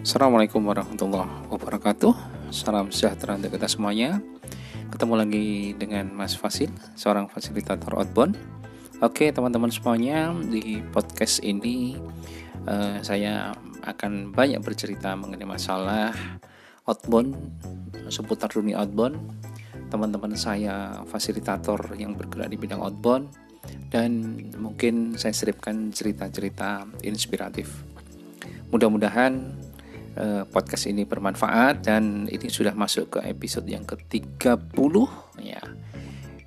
Assalamualaikum warahmatullahi wabarakatuh. Salam sejahtera untuk kita semuanya. Ketemu lagi dengan Mas Fasil Seorang fasilitator outbound. Oke teman-teman semuanya Di podcast ini uh, Saya akan banyak bercerita mengenai masalah Outbound Seputar dunia outbound. Teman-teman saya fasilitator yang bergerak di bidang outbound. Dan mungkin saya seripkan cerita-cerita inspiratif. Mudah-mudahan eh, podcast ini bermanfaat dan ini sudah masuk ke episode yang ke-30 ya.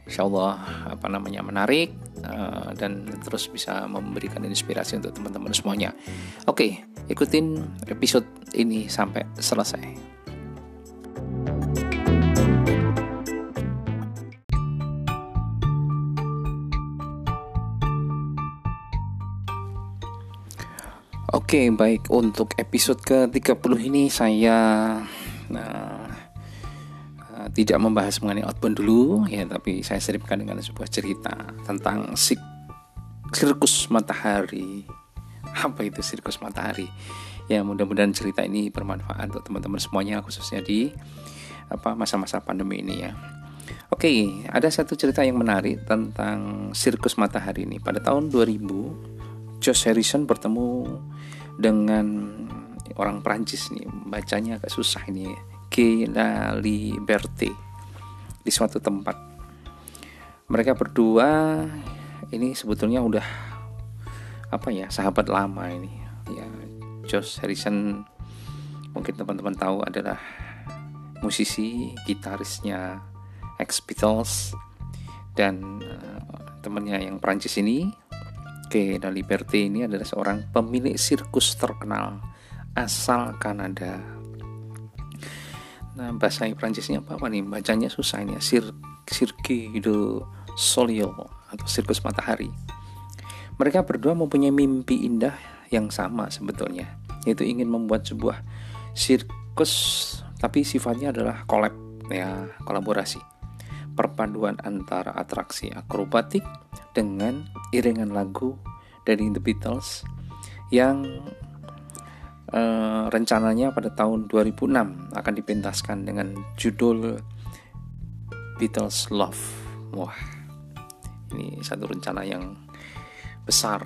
Insya Allah apa namanya menarik uh, dan terus bisa memberikan inspirasi untuk teman-teman semuanya. Oke, ikutin episode ini sampai selesai. Oke, baik untuk episode ke-30 ini saya nah, uh, tidak membahas mengenai outbound dulu ya, tapi saya seripkan dengan sebuah cerita tentang sik sirkus matahari. Apa itu sirkus matahari? Ya, mudah-mudahan cerita ini bermanfaat untuk teman-teman semuanya khususnya di apa masa-masa pandemi ini ya. Oke, ada satu cerita yang menarik tentang sirkus matahari ini. Pada tahun 2000, Josh Harrison bertemu dengan orang Prancis nih bacanya agak susah ini. G la Liberté di suatu tempat. Mereka berdua ini sebetulnya udah apa ya sahabat lama ini. Ya Josh Harrison mungkin teman-teman tahu adalah musisi gitarisnya X Beatles dan uh, temannya yang Prancis ini Oke, Liberty ini adalah seorang pemilik sirkus terkenal asal Kanada. Nah, bahasa Prancisnya apa, apa nih? Bacanya susah ini ya. Sir Cirque de Soleil atau sirkus matahari. Mereka berdua mempunyai mimpi indah yang sama sebetulnya, yaitu ingin membuat sebuah sirkus tapi sifatnya adalah kolab ya, kolaborasi. Perpaduan antara atraksi akrobatik dengan iringan lagu dari The Beatles yang uh, rencananya pada tahun 2006 akan dipentaskan dengan judul Beatles Love. Wah, ini satu rencana yang besar,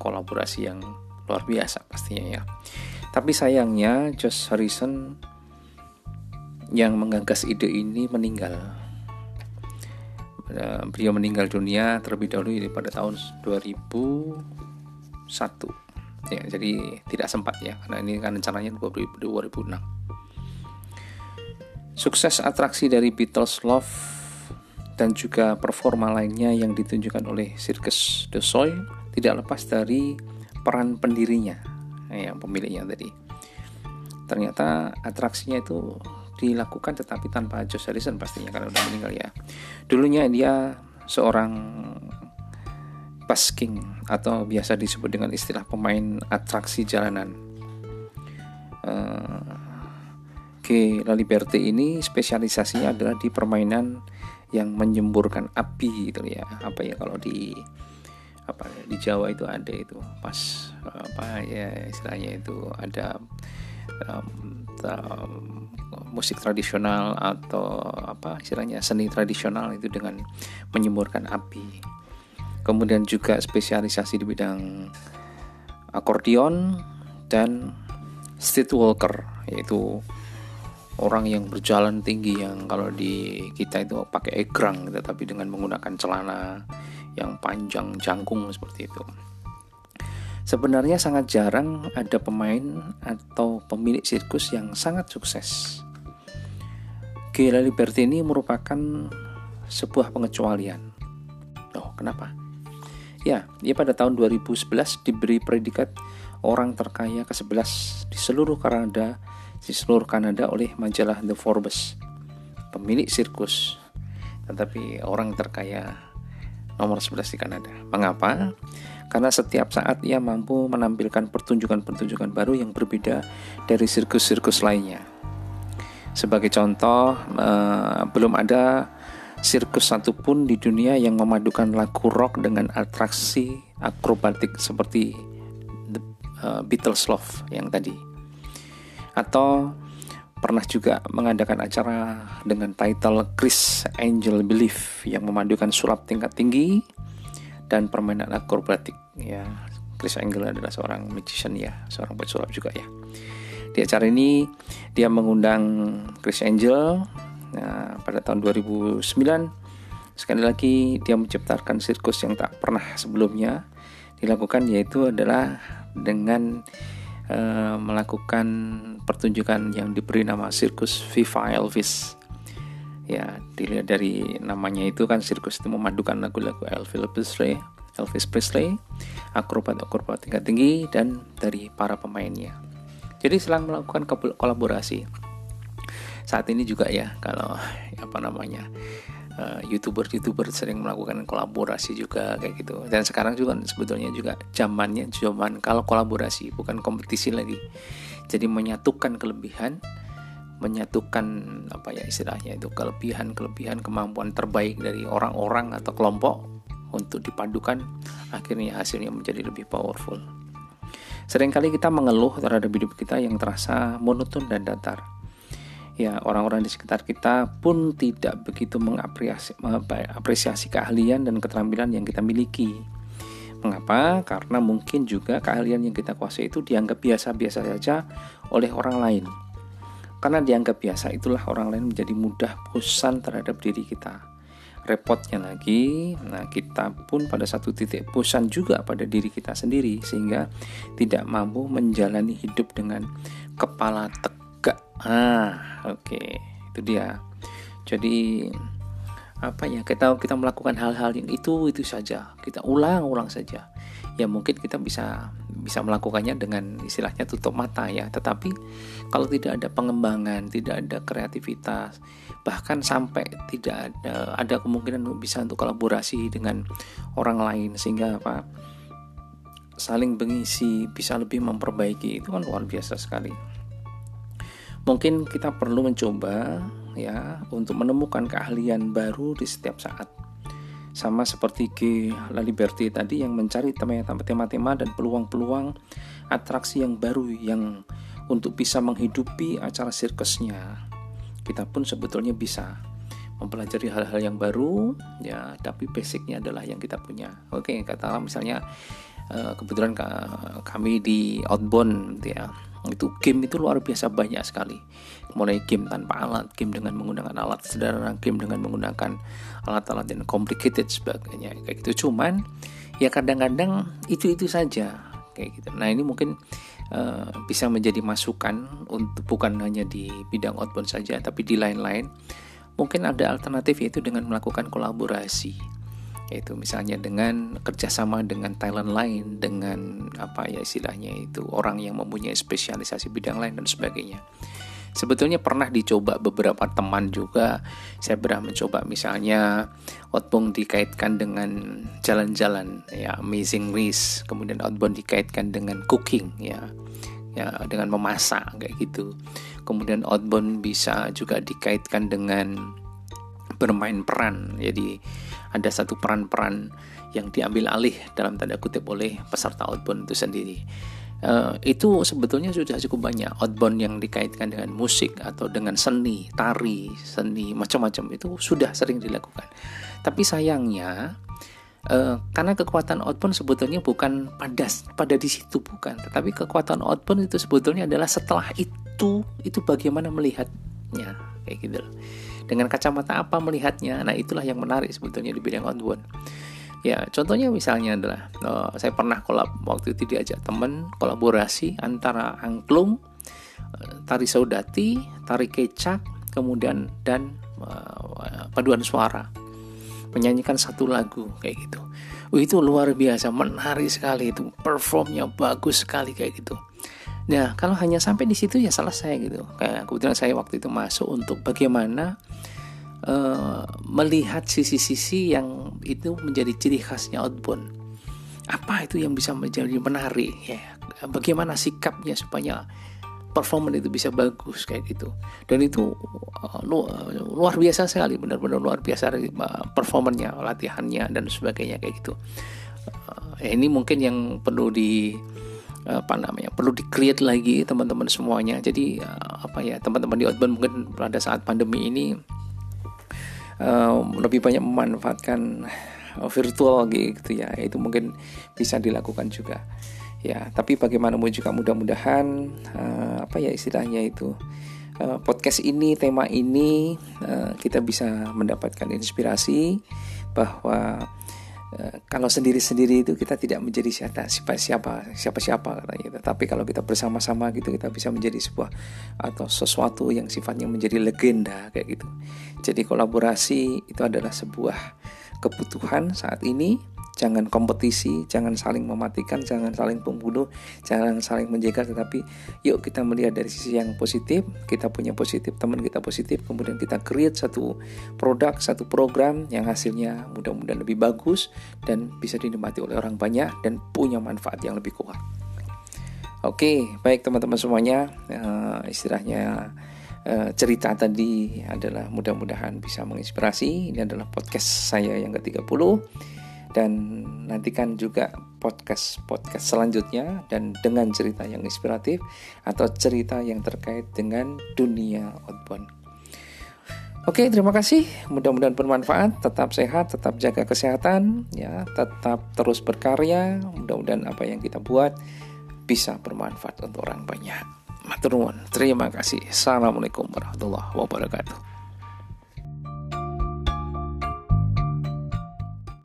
kolaborasi yang luar biasa pastinya ya. Tapi sayangnya Josh Harrison yang menggagas ide ini meninggal Eh, beliau meninggal dunia terlebih dahulu pada tahun 2001 ya jadi tidak sempat ya karena ini kan rencananya 2006 sukses atraksi dari Beatles Love dan juga performa lainnya yang ditunjukkan oleh Circus de Soleil tidak lepas dari peran pendirinya yang pemiliknya tadi. Ternyata atraksinya itu dilakukan tetapi tanpa Josh Harrison pastinya karena udah meninggal ya. Dulunya dia seorang busking atau biasa disebut dengan istilah pemain atraksi jalanan. Uh, La Liberté ini spesialisasinya adalah di permainan yang menyemburkan api gitu ya. Apa ya kalau di apa ya, di Jawa itu ada itu pas apa ya istilahnya itu ada um, um, musik tradisional atau apa istilahnya seni tradisional itu dengan menyemburkan api. Kemudian juga spesialisasi di bidang akordeon dan street walker yaitu orang yang berjalan tinggi yang kalau di kita itu pakai egrang gitu, tapi dengan menggunakan celana yang panjang jangkung seperti itu. Sebenarnya sangat jarang ada pemain atau pemilik sirkus yang sangat sukses. Gila Liberty ini merupakan sebuah pengecualian. Oh, kenapa? Ya, ia pada tahun 2011 diberi predikat orang terkaya ke-11 di seluruh Kanada, di seluruh Kanada oleh majalah The Forbes. Pemilik sirkus, tetapi orang terkaya nomor 11 di Kanada. Mengapa? Karena setiap saat ia mampu menampilkan pertunjukan-pertunjukan baru yang berbeda dari sirkus-sirkus lainnya. Sebagai contoh, uh, belum ada sirkus satupun di dunia yang memadukan lagu rock dengan atraksi akrobatik seperti The uh, Beatles Love yang tadi. atau pernah juga mengadakan acara dengan title Chris Angel Belief yang memadukan sulap tingkat tinggi dan permainan akrobatik ya Chris Angel adalah seorang magician ya seorang pesulap juga ya di acara ini dia mengundang Chris Angel nah, pada tahun 2009 sekali lagi dia menciptakan sirkus yang tak pernah sebelumnya dilakukan yaitu adalah dengan uh, melakukan pertunjukan yang diberi nama sirkus Viva Elvis. Ya, dilihat dari namanya itu kan sirkus itu memadukan lagu-lagu Elvis Presley, Elvis Presley, akrobat-akrobat tingkat tinggi dan dari para pemainnya. Jadi selang melakukan kolaborasi. Saat ini juga ya kalau apa namanya youtuber-youtuber sering melakukan kolaborasi juga kayak gitu dan sekarang juga sebetulnya juga zamannya zaman kalau kolaborasi bukan kompetisi lagi jadi menyatukan kelebihan menyatukan apa ya istilahnya itu kelebihan kelebihan kemampuan terbaik dari orang-orang atau kelompok untuk dipadukan akhirnya hasilnya menjadi lebih powerful sering kali kita mengeluh terhadap hidup kita yang terasa monoton dan datar ya orang-orang di sekitar kita pun tidak begitu mengapresiasi, keahlian dan keterampilan yang kita miliki. Mengapa? Karena mungkin juga keahlian yang kita kuasai itu dianggap biasa-biasa saja oleh orang lain. Karena dianggap biasa itulah orang lain menjadi mudah bosan terhadap diri kita. Repotnya lagi, nah kita pun pada satu titik bosan juga pada diri kita sendiri sehingga tidak mampu menjalani hidup dengan kepala tegak. Ah, oke, okay. itu dia. Jadi apa ya kita kita melakukan hal-hal yang itu itu saja. Kita ulang-ulang saja. Ya mungkin kita bisa bisa melakukannya dengan istilahnya tutup mata ya. Tetapi kalau tidak ada pengembangan tidak ada kreativitas bahkan sampai tidak ada ada kemungkinan bisa untuk kolaborasi dengan orang lain sehingga apa saling mengisi bisa lebih memperbaiki itu kan luar biasa sekali. Mungkin kita perlu mencoba ya untuk menemukan keahlian baru di setiap saat. Sama seperti G. La Liberty tadi yang mencari tema-tema dan peluang-peluang atraksi yang baru yang untuk bisa menghidupi acara sirkusnya. Kita pun sebetulnya bisa mempelajari hal-hal yang baru ya tapi basicnya adalah yang kita punya oke katakanlah misalnya eh, kebetulan kami di outbound ya itu game itu luar biasa banyak sekali. Mulai game tanpa alat game dengan menggunakan alat sederhana game dengan menggunakan alat-alat yang complicated sebagainya kayak gitu. Cuman ya kadang-kadang itu itu saja kayak gitu. Nah ini mungkin uh, bisa menjadi masukan untuk bukan hanya di bidang outbound saja tapi di lain-lain. Mungkin ada alternatif yaitu dengan melakukan kolaborasi yaitu misalnya dengan kerjasama dengan talent lain dengan apa ya istilahnya itu orang yang mempunyai spesialisasi bidang lain dan sebagainya. Sebetulnya pernah dicoba beberapa teman juga. Saya pernah mencoba misalnya outbound dikaitkan dengan jalan-jalan ya amazing race. Kemudian outbound dikaitkan dengan cooking ya ya dengan memasak kayak gitu. Kemudian outbound bisa juga dikaitkan dengan bermain peran. Jadi ada satu peran-peran yang diambil alih dalam tanda kutip oleh peserta outbound itu sendiri. Uh, itu sebetulnya sudah cukup banyak outbound yang dikaitkan dengan musik atau dengan seni, tari, seni macam-macam itu sudah sering dilakukan. Tapi sayangnya uh, karena kekuatan outbound sebetulnya bukan pada pada di situ bukan, tetapi kekuatan outbound itu sebetulnya adalah setelah itu itu bagaimana melihatnya kayak gitu dengan kacamata apa melihatnya? Nah itulah yang menarik sebetulnya di bidang outbound. Ya contohnya misalnya adalah uh, saya pernah kolab waktu itu diajak teman kolaborasi antara angklung uh, tari saudati tari kecak kemudian dan uh, paduan suara. Menyanyikan satu lagu kayak gitu. Uh, itu luar biasa menarik sekali itu performnya bagus sekali kayak gitu. Nah, kalau hanya sampai di situ ya selesai gitu. Kayak kebetulan saya waktu itu masuk untuk bagaimana uh, melihat sisi-sisi yang itu menjadi ciri khasnya outbound. Apa itu yang bisa menjadi menarik ya? Bagaimana sikapnya supaya performance itu bisa bagus kayak gitu. Dan itu uh, luar biasa sekali, benar-benar luar biasa performanya, latihannya dan sebagainya kayak gitu. Uh, ini mungkin yang perlu di apa namanya perlu di create lagi teman-teman semuanya jadi apa ya teman-teman di outbound mungkin pada saat pandemi ini uh, lebih banyak memanfaatkan virtual gitu ya. Itu mungkin bisa dilakukan juga. Ya tapi bagaimanapun juga mudah-mudahan uh, apa ya istilahnya itu uh, podcast ini tema ini uh, kita bisa mendapatkan inspirasi bahwa kalau sendiri-sendiri itu kita tidak menjadi siapa siapa siapa siapa siapa katanya tapi kalau kita bersama-sama gitu kita bisa menjadi sebuah atau sesuatu yang sifatnya menjadi legenda kayak gitu. Jadi kolaborasi itu adalah sebuah kebutuhan saat ini jangan kompetisi, jangan saling mematikan, jangan saling pembunuh, jangan saling menjaga, tetapi yuk kita melihat dari sisi yang positif, kita punya positif, teman kita positif, kemudian kita create satu produk, satu program yang hasilnya mudah-mudahan lebih bagus dan bisa dinikmati oleh orang banyak dan punya manfaat yang lebih kuat. Oke, baik teman-teman semuanya, uh, istilahnya uh, cerita tadi adalah mudah-mudahan bisa menginspirasi. Ini adalah podcast saya yang ke-30 dan nantikan juga podcast-podcast selanjutnya dan dengan cerita yang inspiratif atau cerita yang terkait dengan dunia outbound. Oke, terima kasih. Mudah-mudahan bermanfaat. Tetap sehat, tetap jaga kesehatan, ya, tetap terus berkarya. Mudah-mudahan apa yang kita buat bisa bermanfaat untuk orang banyak. Maturnuwun. Terima kasih. Assalamualaikum warahmatullahi wabarakatuh.